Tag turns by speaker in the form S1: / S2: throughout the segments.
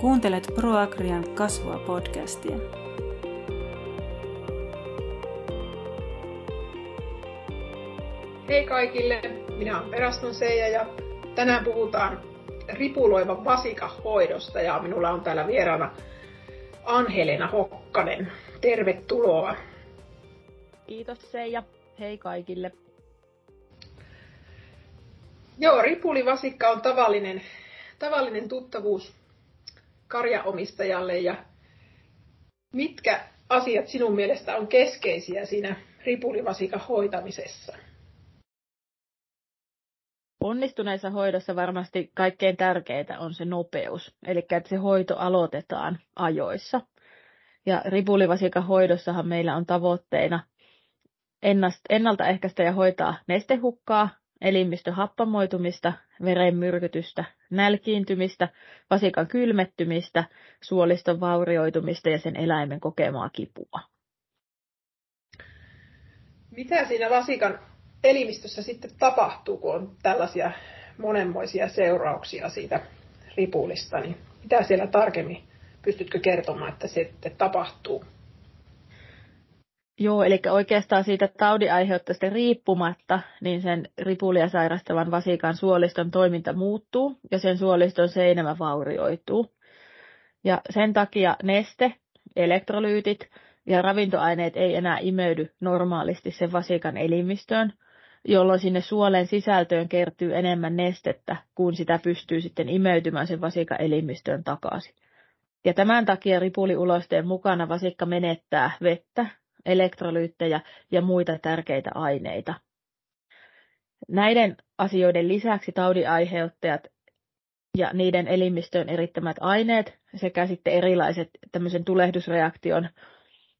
S1: Kuuntelet ProAgrian kasvua podcastia.
S2: Hei kaikille, minä olen Peraston Seija ja tänään puhutaan ripuloivan vasikahoidosta ja minulla on täällä vieraana Anhelena Hokkanen. Tervetuloa.
S3: Kiitos Seija. Hei kaikille.
S2: Joo, ripulivasikka on tavallinen, tavallinen tuttavuus karjaomistajalle ja mitkä asiat sinun mielestä on keskeisiä siinä ripulivasikan hoitamisessa?
S3: Onnistuneessa hoidossa varmasti kaikkein tärkeintä on se nopeus, eli että se hoito aloitetaan ajoissa. Ja ripulivasikan hoidossahan meillä on tavoitteena ennaltaehkäistä ja hoitaa nestehukkaa, elimistön happamoitumista, verenmyrkytystä, nälkiintymistä, vasikan kylmettymistä, suoliston vaurioitumista ja sen eläimen kokemaa kipua.
S2: Mitä siinä vasikan elimistössä sitten tapahtuu, kun on tällaisia monenmoisia seurauksia siitä ripulista, niin mitä siellä tarkemmin pystytkö kertomaan, että se tapahtuu?
S3: Joo, eli oikeastaan siitä taudin aiheuttajasta riippumatta, niin sen ripulia sairastavan vasikan suoliston toiminta muuttuu ja sen suoliston seinämä vaurioituu. Ja sen takia neste, elektrolyytit ja ravintoaineet ei enää imeydy normaalisti sen vasikan elimistöön, jolloin sinne suolen sisältöön kertyy enemmän nestettä, kuin sitä pystyy sitten imeytymään sen vasikan elimistöön takaisin. Ja tämän takia ripuliulosteen mukana vasikka menettää vettä, elektrolyyttejä ja muita tärkeitä aineita. Näiden asioiden lisäksi taudiaiheuttajat ja niiden elimistöön erittämät aineet sekä sitten erilaiset tämmöisen tulehdusreaktion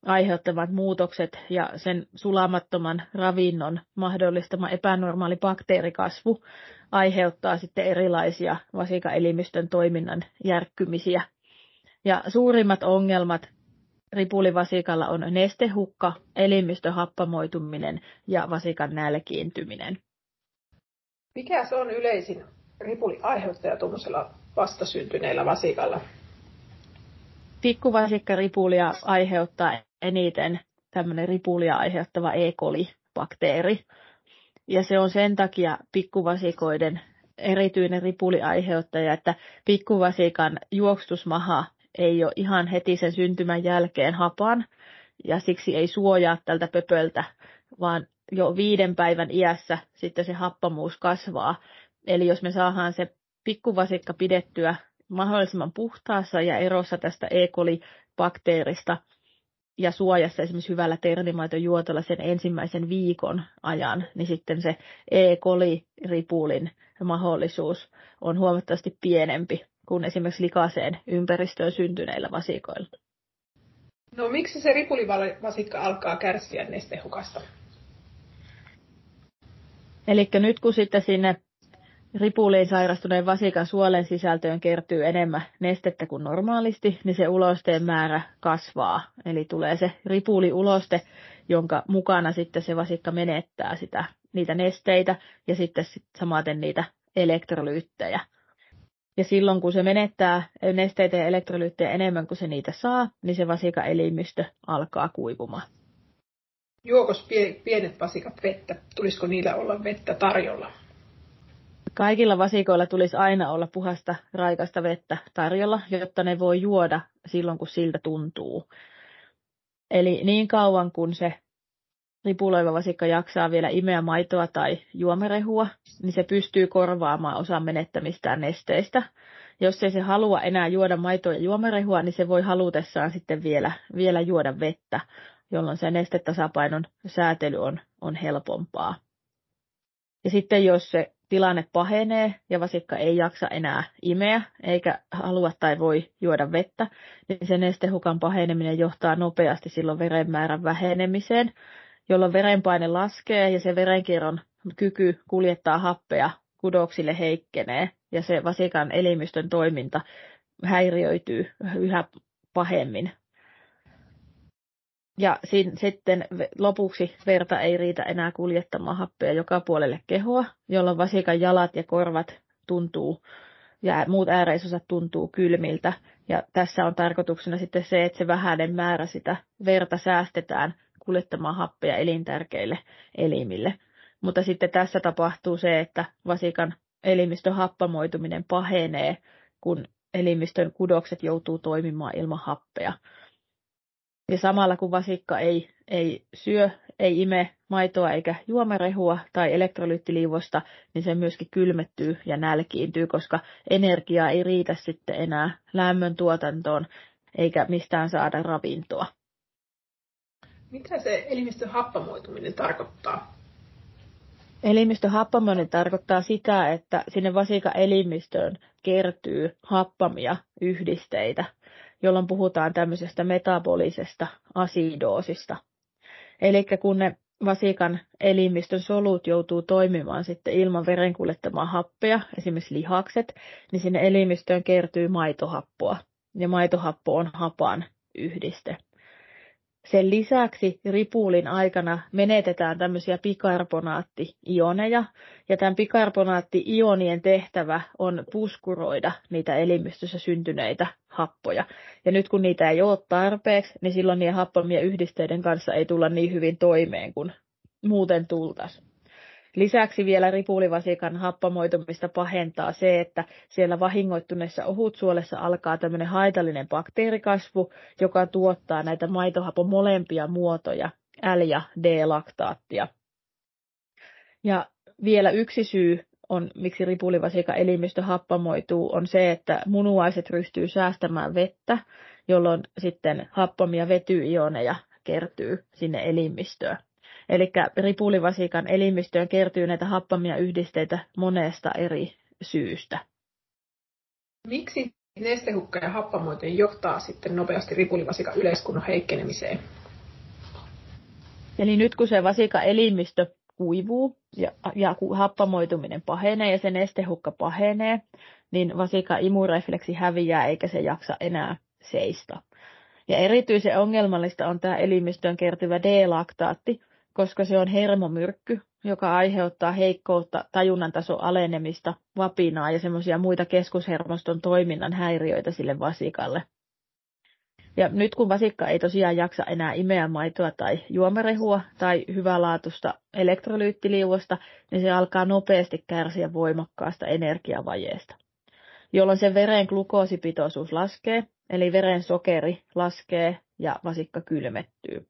S3: aiheuttamat muutokset ja sen sulamattoman ravinnon mahdollistama epänormaali bakteerikasvu aiheuttaa sitten erilaisia vasikaelimistön toiminnan järkkymisiä. Ja suurimmat ongelmat ripulivasikalla on nestehukka, elimistön happamoituminen ja vasikan nälkiintyminen.
S2: Mikä se on yleisin ripuliaiheuttaja tuollaisella vastasyntyneellä vasikalla?
S3: Pikkuvasikka-ripulia aiheuttaa eniten tämmöinen ripulia aiheuttava E. coli-bakteeri. Ja se on sen takia pikkuvasikoiden erityinen ripuliaiheuttaja, että pikkuvasikan juokstusmaha ei ole ihan heti sen syntymän jälkeen hapan ja siksi ei suojaa tältä pöpöltä, vaan jo viiden päivän iässä sitten se happamuus kasvaa. Eli jos me saadaan se pikkuvasikka pidettyä mahdollisimman puhtaassa ja erossa tästä E. coli-bakteerista ja suojassa esimerkiksi hyvällä ternimaitojuotolla sen ensimmäisen viikon ajan, niin sitten se E. coli-ripulin mahdollisuus on huomattavasti pienempi kuin esimerkiksi likaiseen ympäristöön syntyneillä vasikoilla.
S2: No miksi se ripulivasikka alkaa kärsiä nestehukasta?
S3: Eli nyt kun sitten sinne ripuliin sairastuneen vasikan suolen sisältöön kertyy enemmän nestettä kuin normaalisti, niin se ulosteen määrä kasvaa. Eli tulee se ripuliuloste, jonka mukana sitten se vasikka menettää sitä, niitä nesteitä ja sitten sit samaten niitä elektrolyyttejä. Ja silloin kun se menettää nesteitä ja elektrolyyttejä enemmän kuin se niitä saa, niin se vasikaelimistö alkaa kuivumaan.
S2: Juokos pienet vasikat vettä? Tulisiko niillä olla vettä tarjolla?
S3: Kaikilla vasikoilla tulisi aina olla puhasta, raikasta vettä tarjolla, jotta ne voi juoda silloin, kun siltä tuntuu. Eli niin kauan kun se ripuloiva vasikka jaksaa vielä imeä maitoa tai juomerehua, niin se pystyy korvaamaan osan menettämistään nesteistä. Jos ei se halua enää juoda maitoa ja juomerehua, niin se voi halutessaan sitten vielä, vielä juoda vettä, jolloin se nestetasapainon säätely on, on helpompaa. Ja sitten jos se tilanne pahenee ja vasikka ei jaksa enää imeä eikä halua tai voi juoda vettä, niin se nestehukan paheneminen johtaa nopeasti silloin verenmäärän vähenemiseen, jolloin verenpaine laskee ja se verenkierron kyky kuljettaa happea kudoksille heikkenee ja se vasikan elimistön toiminta häiriöityy yhä pahemmin. Ja sitten lopuksi verta ei riitä enää kuljettamaan happea joka puolelle kehoa, jolloin vasikan jalat ja korvat tuntuu ja muut ääreisosat tuntuu kylmiltä. Ja tässä on tarkoituksena sitten se, että se vähäinen määrä sitä verta säästetään kuljettamaan happea elintärkeille elimille. Mutta sitten tässä tapahtuu se, että vasikan elimistön happamoituminen pahenee, kun elimistön kudokset joutuu toimimaan ilman happea. Ja samalla kun vasikka ei, ei syö, ei ime maitoa eikä juomarehua tai elektrolyyttiliivosta, niin se myöskin kylmettyy ja nälkiintyy, koska energiaa ei riitä sitten enää lämmön tuotantoon eikä mistään saada ravintoa.
S2: Mitä se elimistön happamoituminen tarkoittaa?
S3: Elimistön happamointi tarkoittaa sitä, että sinne vasika elimistöön kertyy happamia yhdisteitä, jolloin puhutaan tämmöisestä metabolisesta asidoosista. Eli kun ne vasikan elimistön solut joutuu toimimaan sitten ilman veren kuljettamaa happea, esimerkiksi lihakset, niin sinne elimistöön kertyy maitohappoa. Ja maitohappo on hapan yhdiste. Sen lisäksi ripuulin aikana menetetään tämmöisiä pikarbonaatti-ioneja, ja tämän pikarbonaatti-ionien tehtävä on puskuroida niitä elimistössä syntyneitä happoja. Ja nyt kun niitä ei ole tarpeeksi, niin silloin niiden happamia yhdisteiden kanssa ei tulla niin hyvin toimeen kuin muuten tultaisiin. Lisäksi vielä ripulivasikan happamoitumista pahentaa se, että siellä vahingoittuneessa ohutsuolessa alkaa tämmöinen haitallinen bakteerikasvu, joka tuottaa näitä maitohapon molempia muotoja, L- ja D-laktaattia. Ja vielä yksi syy on, miksi ripulivasika elimistö happamoituu, on se, että munuaiset ryhtyy säästämään vettä, jolloin sitten happamia vetyioneja kertyy sinne elimistöön. Eli ripulivasikan elimistöön kertyy näitä happamia yhdisteitä monesta eri syystä.
S2: Miksi nestehukka ja happamoiteen johtaa sitten nopeasti ripulivasikan yleiskunnon heikkenemiseen?
S3: Eli nyt kun se vasika elimistö kuivuu ja, ja happamoituminen pahenee ja se nestehukka pahenee, niin vasika imurefleksi häviää eikä se jaksa enää seistä. Ja erityisen ongelmallista on tämä elimistöön kertyvä D-laktaatti, koska se on hermomyrkky, joka aiheuttaa heikkoutta, tajunnan tason alenemista, vapinaa ja semmoisia muita keskushermoston toiminnan häiriöitä sille vasikalle. Ja nyt kun vasikka ei tosiaan jaksa enää imeä maitoa tai juomarehua tai hyvälaatusta elektrolyyttiliuosta, niin se alkaa nopeasti kärsiä voimakkaasta energiavajeesta, jolloin sen veren glukoosipitoisuus laskee, eli veren sokeri laskee ja vasikka kylmettyy.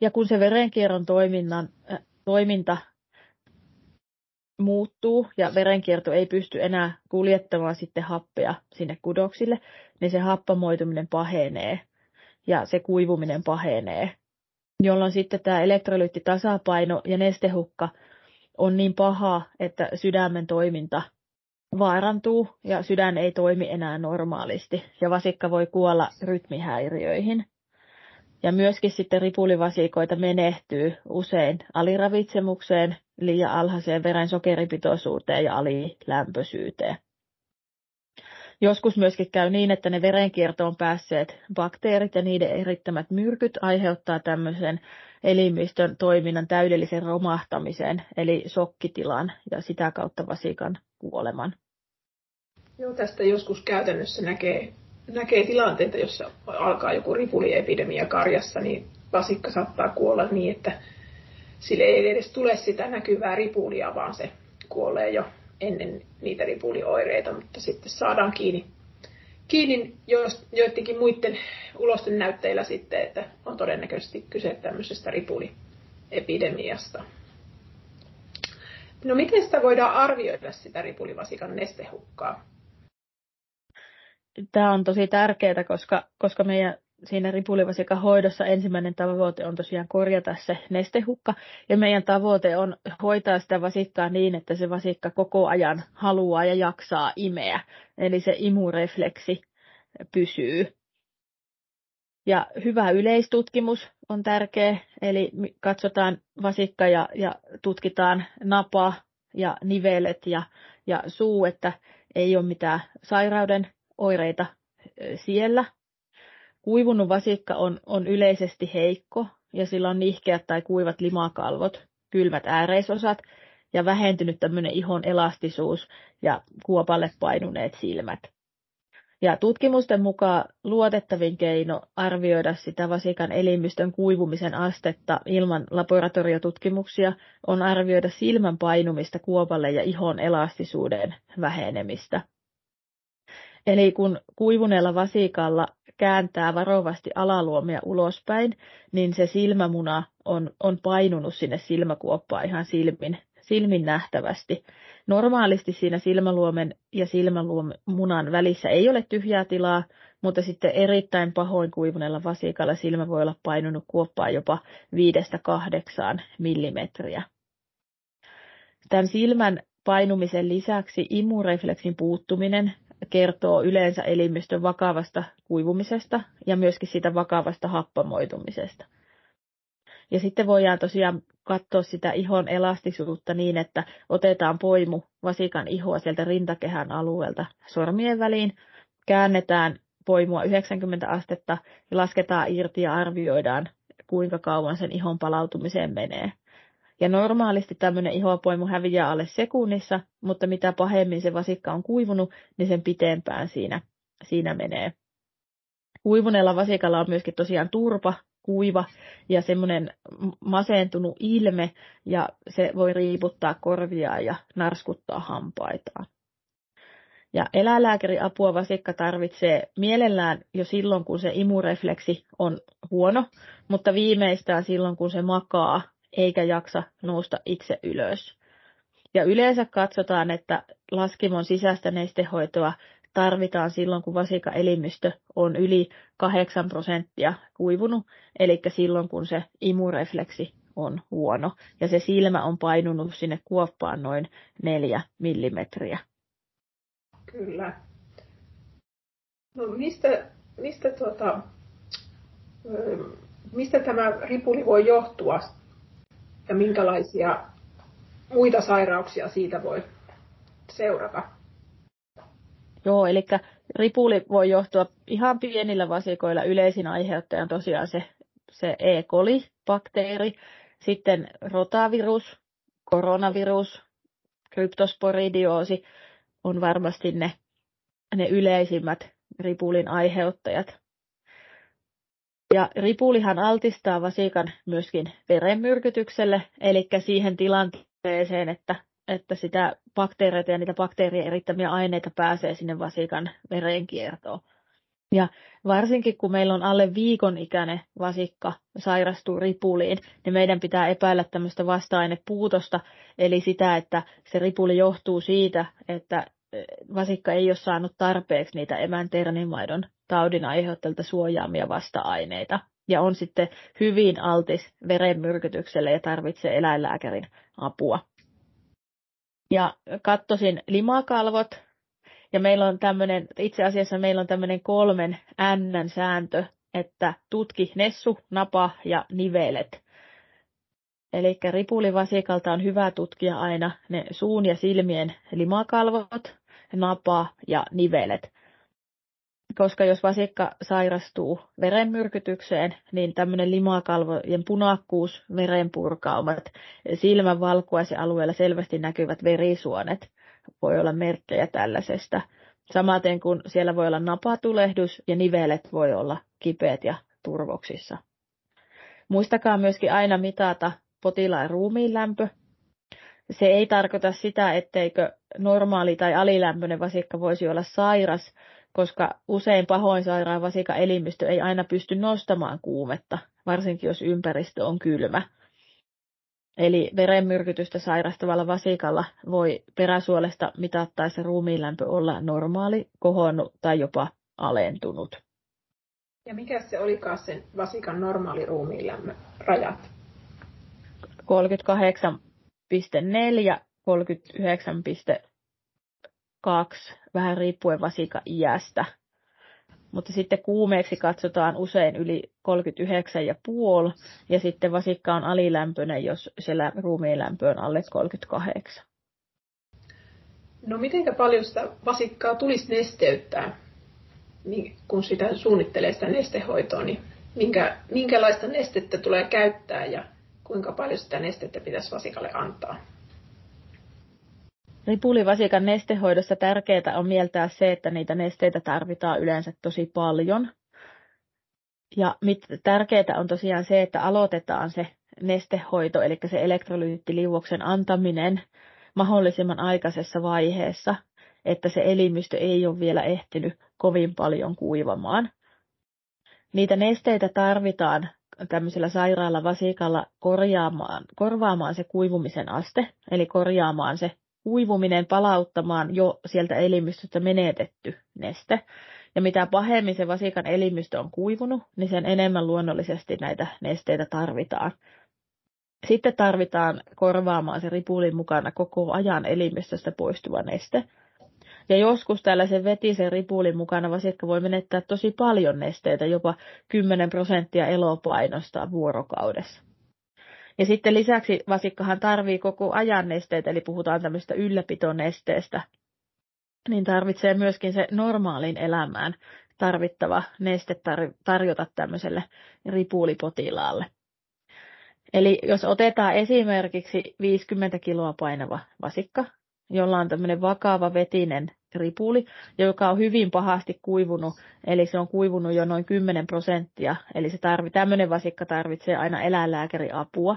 S3: Ja kun se verenkierron toiminnan, äh, toiminta muuttuu ja verenkierto ei pysty enää kuljettamaan sitten happea sinne kudoksille, niin se happamoituminen pahenee ja se kuivuminen pahenee, jolloin sitten tämä elektrolyyttitasapaino ja nestehukka on niin paha, että sydämen toiminta vaarantuu ja sydän ei toimi enää normaalisti ja vasikka voi kuolla rytmihäiriöihin. Ja myöskin sitten ripulivasikoita menehtyy usein aliravitsemukseen, liian alhaiseen veren sokeripitoisuuteen ja alilämpöisyyteen. Joskus myöskin käy niin, että ne verenkiertoon päässeet bakteerit ja niiden erittämät myrkyt aiheuttaa tämmöisen elimistön toiminnan täydellisen romahtamisen, eli sokkitilan ja sitä kautta vasikan kuoleman.
S2: Joo, tästä joskus käytännössä näkee näkee tilanteita, jossa alkaa joku ripuliepidemia karjassa, niin vasikka saattaa kuolla niin, että sille ei edes tule sitä näkyvää ripulia, vaan se kuolee jo ennen niitä ripulioireita, mutta sitten saadaan kiinni, kiinni joidenkin muiden ulosten näytteillä sitten, että on todennäköisesti kyse tämmöisestä ripuliepidemiasta. No miten sitä voidaan arvioida sitä ripulivasikan nestehukkaa?
S3: Tämä on tosi tärkeää, koska, koska meidän siinä ripulivasikan hoidossa ensimmäinen tavoite on tosiaan korjata se nestehukka. Ja meidän tavoite on hoitaa sitä vasikkaa niin, että se vasikka koko ajan haluaa ja jaksaa imeä. Eli se imurefleksi pysyy. Ja hyvä yleistutkimus on tärkeä, eli katsotaan vasikka ja, ja tutkitaan napa ja nivelet ja, ja suu, että ei ole mitään sairauden oireita siellä. Kuivunut vasikka on, on yleisesti heikko ja sillä on nihkeät tai kuivat limakalvot, kylmät ääreisosat ja vähentynyt tämmöinen ihon elastisuus ja kuopalle painuneet silmät. Ja tutkimusten mukaan luotettavin keino arvioida sitä vasikan elimistön kuivumisen astetta ilman laboratoriotutkimuksia on arvioida silmän painumista kuopalle ja ihon elastisuuden vähenemistä. Eli kun kuivuneella vasikalla kääntää varovasti alaluomia ulospäin, niin se silmämuna on, on painunut sinne silmäkuoppaan ihan silmin, silmin nähtävästi. Normaalisti siinä silmäluomen ja silmämunan välissä ei ole tyhjää tilaa, mutta sitten erittäin pahoin kuivuneella vasikalla silmä voi olla painunut kuoppaa jopa 5-8 millimetriä. Tämän silmän painumisen lisäksi imurefleksin puuttuminen kertoo yleensä elimistön vakavasta kuivumisesta ja myöskin siitä vakavasta happamoitumisesta. Ja sitten voidaan tosiaan katsoa sitä ihon elastisuutta niin, että otetaan poimu vasikan ihoa sieltä rintakehän alueelta sormien väliin, käännetään poimua 90 astetta ja lasketaan irti ja arvioidaan, kuinka kauan sen ihon palautumiseen menee. Ja normaalisti tämmöinen ihopoimu häviää alle sekunnissa, mutta mitä pahemmin se vasikka on kuivunut, niin sen pitempään siinä, siinä menee. Kuivuneella vasikalla on myöskin tosiaan turpa, kuiva ja semmoinen masentunut ilme, ja se voi riiputtaa korvia ja narskuttaa hampaitaan. Ja eläinlääkäriapua vasikka tarvitsee mielellään jo silloin, kun se imurefleksi on huono, mutta viimeistään silloin, kun se makaa eikä jaksa nousta itse ylös. Ja yleensä katsotaan, että laskimon sisäistä nestehoitoa tarvitaan silloin, kun vasikaelimistö on yli 8 prosenttia kuivunut, eli silloin, kun se imurefleksi on huono ja se silmä on painunut sinne kuoppaan noin 4 millimetriä.
S2: Kyllä. No mistä, mistä, tuota, mistä tämä ripuli voi johtua ja minkälaisia muita sairauksia siitä voi seurata?
S3: Joo, eli ripuli voi johtua ihan pienillä vasikoilla. Yleisin aiheuttaja on tosiaan se, se E. coli-bakteeri, sitten rotavirus, koronavirus, kryptosporidioosi on varmasti ne, ne yleisimmät ripulin aiheuttajat. Ja ripulihan altistaa vasikan myöskin verenmyrkytykselle, eli siihen tilanteeseen, että, että sitä bakteereita ja niitä bakteerien erittämiä aineita pääsee sinne vasikan verenkiertoon. Ja varsinkin kun meillä on alle viikon ikäinen vasikka sairastuu ripuliin, niin meidän pitää epäillä tämmöistä vasta-ainepuutosta, eli sitä, että se ripuli johtuu siitä, että vasikka ei ole saanut tarpeeksi niitä emän ternimaidon taudin aiheuttajilta suojaamia vasta-aineita ja on sitten hyvin altis verenmyrkytykselle ja tarvitsee eläinlääkärin apua. Ja kattosin limakalvot ja meillä on tämmöinen, itse asiassa meillä on tämmöinen kolmen N sääntö, että tutki nessu, napa ja nivelet. Eli ripulivasikalta on hyvä tutkia aina ne suun ja silmien limakalvot, napa ja nivelet. Koska jos vasikka sairastuu verenmyrkytykseen, niin tämmöinen limakalvojen punakkuus, verenpurkaumat, silmän valkuaisen alueella selvästi näkyvät verisuonet voi olla merkkejä tällaisesta. Samaten kun siellä voi olla napatulehdus ja nivelet voi olla kipeät ja turvoksissa. Muistakaa myöskin aina mitata potilaan ruumiin lämpö se ei tarkoita sitä, etteikö normaali tai alilämpöinen vasikka voisi olla sairas, koska usein pahoin sairaan vasikan elimistö ei aina pysty nostamaan kuumetta, varsinkin jos ympäristö on kylmä. Eli verenmyrkytystä sairastavalla vasikalla voi peräsuolesta mitattaessa ruumiinlämpö olla normaali, kohonnut tai jopa alentunut.
S2: Ja mikä se olikaan sen vasikan normaali ruumiinlämmön rajat?
S3: 38 39,2, vähän riippuen vasika iästä. Mutta sitten kuumeeksi katsotaan usein yli 39,5 ja sitten vasikka on alilämpöinen, jos siellä ruumiilämpö on alle 38.
S2: No miten paljon sitä vasikkaa tulisi nesteyttää, niin kun sitä suunnittelee sitä nestehoitoa, niin minkä, minkälaista nestettä tulee käyttää ja kuinka paljon sitä nestettä pitäisi vasikalle antaa?
S3: Ripulivasikan nestehoidossa tärkeää on mieltää se, että niitä nesteitä tarvitaan yleensä tosi paljon. Ja tärkeää on tosiaan se, että aloitetaan se nestehoito, eli se elektrolyyttiliuoksen antaminen mahdollisimman aikaisessa vaiheessa, että se elimistö ei ole vielä ehtinyt kovin paljon kuivamaan. Niitä nesteitä tarvitaan tämmöisellä sairaalla vasikalla korjaamaan, korvaamaan se kuivumisen aste, eli korjaamaan se kuivuminen, palauttamaan jo sieltä elimistöstä menetetty neste. Ja mitä pahemmin se vasikan elimistö on kuivunut, niin sen enemmän luonnollisesti näitä nesteitä tarvitaan. Sitten tarvitaan korvaamaan se ripulin mukana koko ajan elimistöstä poistuva neste. Ja joskus tällaisen vetisen ripulin mukana vasikka voi menettää tosi paljon nesteitä, jopa 10 prosenttia elopainosta vuorokaudessa. Ja sitten lisäksi vasikkahan tarvii koko ajan nesteitä, eli puhutaan tämmöistä ylläpitonesteestä, niin tarvitsee myöskin se normaalin elämään tarvittava neste tarjota tämmöiselle ripulipotilaalle. Eli jos otetaan esimerkiksi 50 kiloa painava vasikka, jolla on tämmöinen vakava vetinen ripuli, joka on hyvin pahasti kuivunut, eli se on kuivunut jo noin 10 prosenttia, eli se tarvi, tämmöinen vasikka tarvitsee aina eläinlääkäriapua,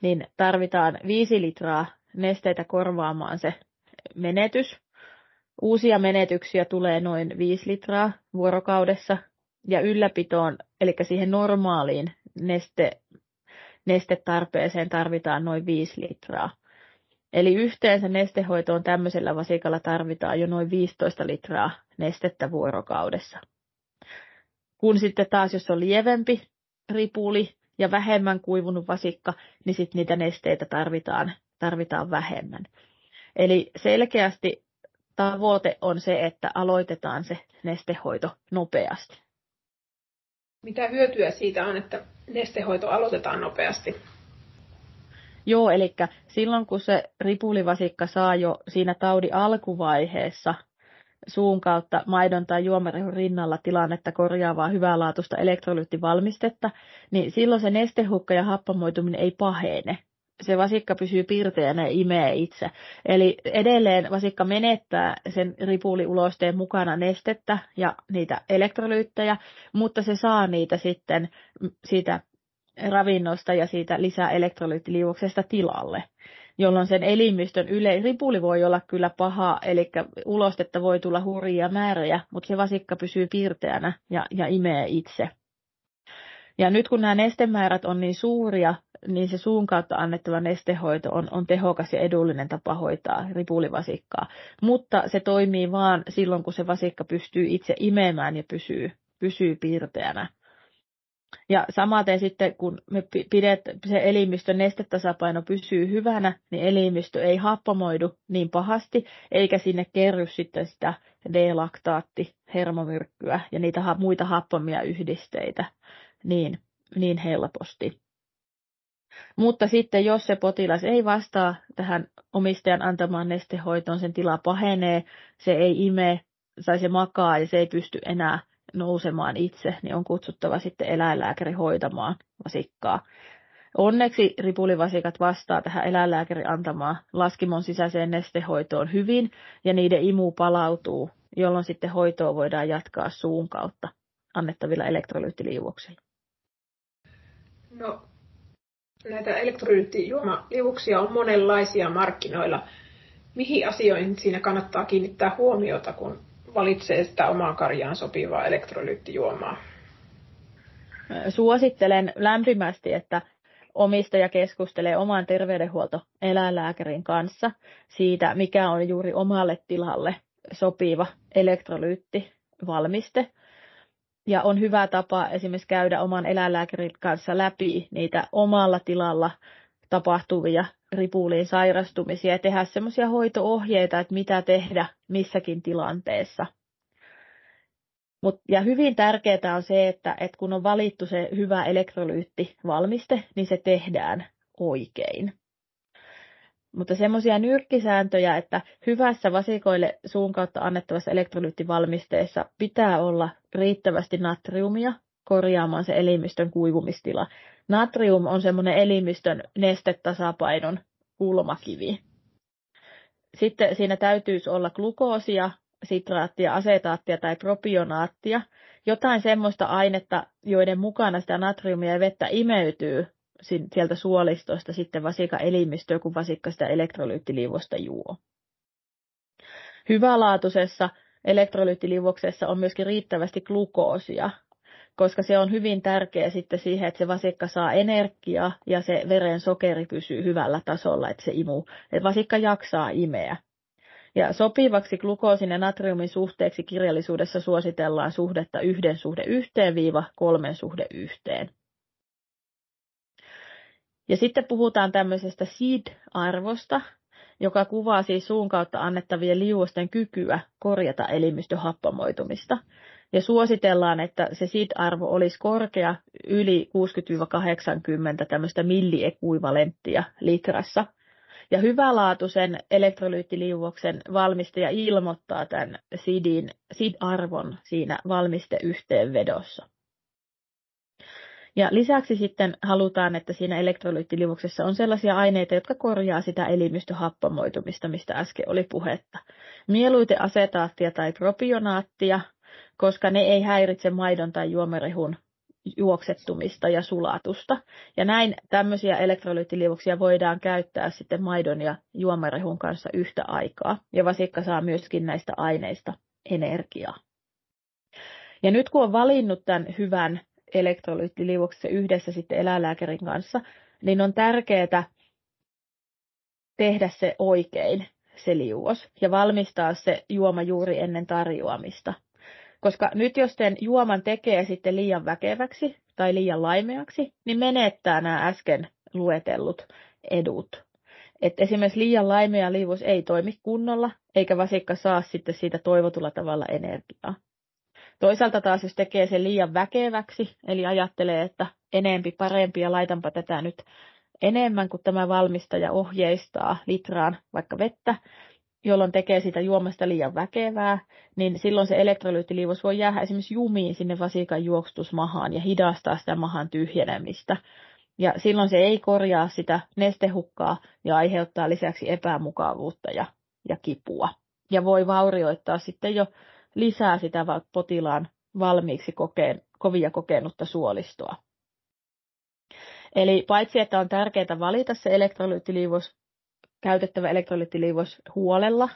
S3: niin tarvitaan 5 litraa nesteitä korvaamaan se menetys. Uusia menetyksiä tulee noin 5 litraa vuorokaudessa, ja ylläpitoon, eli siihen normaaliin neste, nestetarpeeseen tarvitaan noin 5 litraa. Eli yhteensä nestehoitoon tämmöisellä vasikalla tarvitaan jo noin 15 litraa nestettä vuorokaudessa. Kun sitten taas, jos on lievempi ripuli ja vähemmän kuivunut vasikka, niin sitten niitä nesteitä tarvitaan, tarvitaan vähemmän. Eli selkeästi tavoite on se, että aloitetaan se nestehoito nopeasti.
S2: Mitä hyötyä siitä on, että nestehoito aloitetaan nopeasti?
S3: Joo, eli silloin kun se ripulivasikka saa jo siinä taudin alkuvaiheessa suun kautta maidon tai juomarehun rinnalla tilannetta korjaavaa hyvänlaatuista elektrolyyttivalmistetta, niin silloin se nestehukka ja happamoituminen ei pahene. Se vasikka pysyy pirteänä ja imee itse. Eli edelleen vasikka menettää sen ripuliulosteen mukana nestettä ja niitä elektrolyyttejä, mutta se saa niitä sitten siitä ravinnosta ja siitä lisää elektrolyyttiliuoksesta tilalle, jolloin sen elimistön yle, ripuli voi olla kyllä paha, eli ulostetta voi tulla hurjia määriä, mutta se vasikka pysyy pirteänä ja, ja imee itse. Ja nyt kun nämä nestemäärät on niin suuria, niin se suun kautta annettava nestehoito on, on tehokas ja edullinen tapa hoitaa ripulivasikkaa. Mutta se toimii vaan silloin, kun se vasikka pystyy itse imemään ja pysyy, pysyy pirteänä. Ja samaten sitten, kun me pidet, se elimistön nestetasapaino pysyy hyvänä, niin elimistö ei happamoidu niin pahasti, eikä sinne kerry sitten sitä D-laktaatti, hermomyrkkyä ja niitä muita happamia yhdisteitä niin, niin helposti. Mutta sitten jos se potilas ei vastaa tähän omistajan antamaan nestehoitoon, sen tila pahenee, se ei ime, tai se makaa ja se ei pysty enää nousemaan itse, niin on kutsuttava sitten eläinlääkäri hoitamaan vasikkaa. Onneksi ripulivasikat vastaa tähän eläinlääkäri antamaan laskimon sisäiseen nestehoitoon hyvin ja niiden imu palautuu, jolloin sitten hoitoa voidaan jatkaa suun kautta annettavilla elektrolyyttiliuoksilla.
S2: No, näitä elektrolyyttiliuoksia on monenlaisia markkinoilla. Mihin asioihin siinä kannattaa kiinnittää huomiota, kun valitsee sitä omaan karjaan sopivaa elektrolyyttijuomaa?
S3: Suosittelen lämpimästi, että omistaja keskustelee oman terveydenhuoltoeläinlääkärin kanssa siitä, mikä on juuri omalle tilalle sopiva elektrolyyttivalmiste. Ja on hyvä tapa esimerkiksi käydä oman eläinlääkärin kanssa läpi niitä omalla tilalla tapahtuvia ripuliin sairastumisia ja tehdä semmoisia hoitoohjeita, että mitä tehdä missäkin tilanteessa. Mut, ja hyvin tärkeää on se, että, että kun on valittu se hyvä elektrolyyttivalmiste, niin se tehdään oikein. Mutta semmoisia nyrkkisääntöjä, että hyvässä vasikoille suun kautta annettavassa elektrolyyttivalmisteessa pitää olla riittävästi natriumia korjaamaan se elimistön kuivumistila. Natrium on semmoinen elimistön nestetasapainon kulmakivi. sitten siinä täytyisi olla glukoosia, sitraattia, asetaattia tai propionaattia, jotain semmoista ainetta, joiden mukana sitä natriumia ja vettä imeytyy sieltä suolistosta sitten vasikka elimistöön, kun vasikka sitä elektrolyyttiliuosta juo. Hyvälaatuisessa elektrolyyttiliuoksessa on myöskin riittävästi glukoosia, koska se on hyvin tärkeä sitten siihen, että se vasikka saa energiaa ja se veren sokeri pysyy hyvällä tasolla, että se imu, että vasikka jaksaa imeä. Ja sopivaksi glukoosin ja natriumin suhteeksi kirjallisuudessa suositellaan suhdetta yhden suhde yhteen viiva kolmen suhde yhteen. Ja sitten puhutaan tämmöisestä SID-arvosta, joka kuvaa siis suun kautta annettavien liuosten kykyä korjata elimistön happamoitumista. Ja suositellaan, että se SID-arvo olisi korkea yli 60-80 tämmöistä milliekuivalenttia litrassa. Ja hyvälaatuisen elektrolyyttiliuoksen valmistaja ilmoittaa tämän SIDin, SID-arvon siinä valmisteyhteenvedossa. Ja lisäksi sitten halutaan, että siinä elektrolyyttiliuoksessa on sellaisia aineita, jotka korjaa sitä elimistöhappamoitumista, mistä äsken oli puhetta. Mieluiten asetaattia tai propionaattia, koska ne ei häiritse maidon tai juomerehun juoksettumista ja sulatusta. Ja näin tämmöisiä elektrolyyttiliuoksia voidaan käyttää sitten maidon ja juomerehun kanssa yhtä aikaa. Ja vasikka saa myöskin näistä aineista energiaa. Ja nyt kun on valinnut tämän hyvän elektrolyyttiliuoksessa yhdessä sitten eläinlääkärin kanssa, niin on tärkeää tehdä se oikein, se liuos, ja valmistaa se juoma juuri ennen tarjoamista. Koska nyt jos sen juoman tekee sitten liian väkeväksi tai liian laimeaksi, niin menettää nämä äsken luetellut edut. Et esimerkiksi liian laimea liuos ei toimi kunnolla, eikä vasikka saa sitten siitä toivotulla tavalla energiaa. Toisaalta taas, jos tekee sen liian väkeväksi, eli ajattelee, että enempi parempi ja laitanpa tätä nyt enemmän kuin tämä valmistaja ohjeistaa litraan vaikka vettä, jolloin tekee sitä juomasta liian väkevää, niin silloin se elektrolyyttiliivos voi jäädä esimerkiksi jumiin sinne vasikan juoksutusmahaan ja hidastaa sitä mahan tyhjenemistä. Ja silloin se ei korjaa sitä nestehukkaa ja aiheuttaa lisäksi epämukavuutta ja, ja kipua. Ja voi vaurioittaa sitten jo lisää sitä potilaan valmiiksi kokeen, kovia kokenutta suolistoa. Eli paitsi, että on tärkeää valita se elektrolyyttiliivos, käytettävä elektrolyyttiliivos huolella,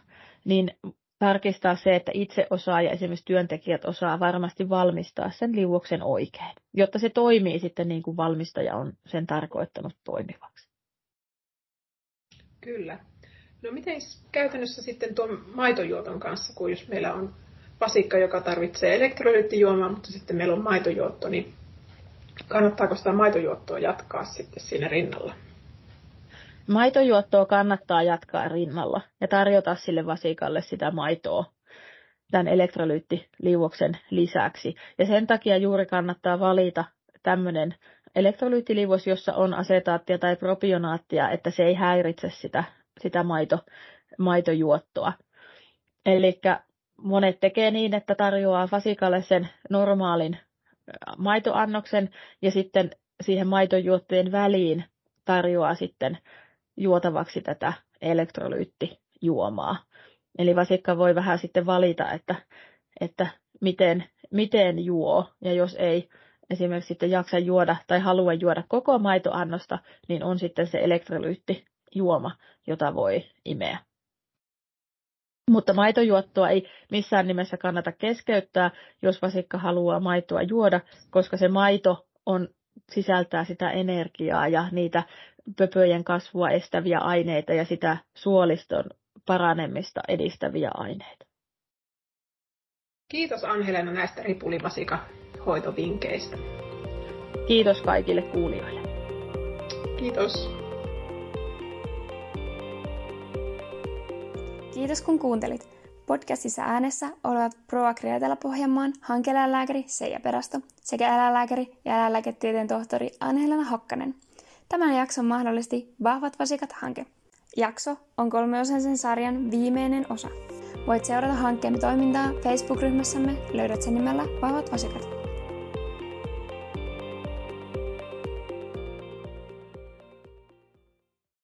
S3: niin tarkistaa se, että itse osaa ja esimerkiksi työntekijät osaa varmasti valmistaa sen liuoksen oikein, jotta se toimii sitten niin kuin valmistaja on sen tarkoittanut toimivaksi.
S2: Kyllä. No miten käytännössä sitten tuon maitojuoton kanssa, kun jos meillä on vasikka, joka tarvitsee elektrolyyttijuomaa, mutta sitten meillä on maitojuotto, niin kannattaako sitä maitojuottoa jatkaa sitten siinä rinnalla?
S3: Maitojuottoa kannattaa jatkaa rinnalla ja tarjota sille vasikalle sitä maitoa tämän elektrolyyttiliuoksen lisäksi. Ja sen takia juuri kannattaa valita tämmöinen elektrolyyttiliuos, jossa on asetaattia tai propionaattia, että se ei häiritse sitä, sitä maito, maitojuottoa. Eli monet tekee niin, että tarjoaa vasikalle sen normaalin maitoannoksen ja sitten siihen maitojuotteen väliin tarjoaa sitten juotavaksi tätä elektrolyyttijuomaa. Eli vasikka voi vähän sitten valita, että, että miten, miten juo, ja jos ei esimerkiksi sitten jaksa juoda tai halua juoda koko maitoannosta, niin on sitten se elektrolyyttijuoma, jota voi imeä. Mutta maitojuottoa ei missään nimessä kannata keskeyttää, jos vasikka haluaa maitoa juoda, koska se maito on, sisältää sitä energiaa ja niitä pöpöjen kasvua estäviä aineita ja sitä suoliston paranemista edistäviä aineita.
S2: Kiitos Anhelena näistä ripulivasika hoitovinkkeistä.
S3: Kiitos kaikille kuulijoille.
S2: Kiitos.
S4: Kiitos kun kuuntelit. Podcastissa äänessä olevat Proagria Etelä-Pohjanmaan hankeläänlääkäri Seija Perasto sekä eläinlääkäri ja eläinlääketieteen tohtori Anne-Helena Hokkanen. Tämän jakson mahdollisti Vahvat vasikat-hanke. Jakso on kolmeosaisen sarjan viimeinen osa. Voit seurata hankkeemme toimintaa Facebook-ryhmässämme, löydät sen nimellä Vahvat vasikat.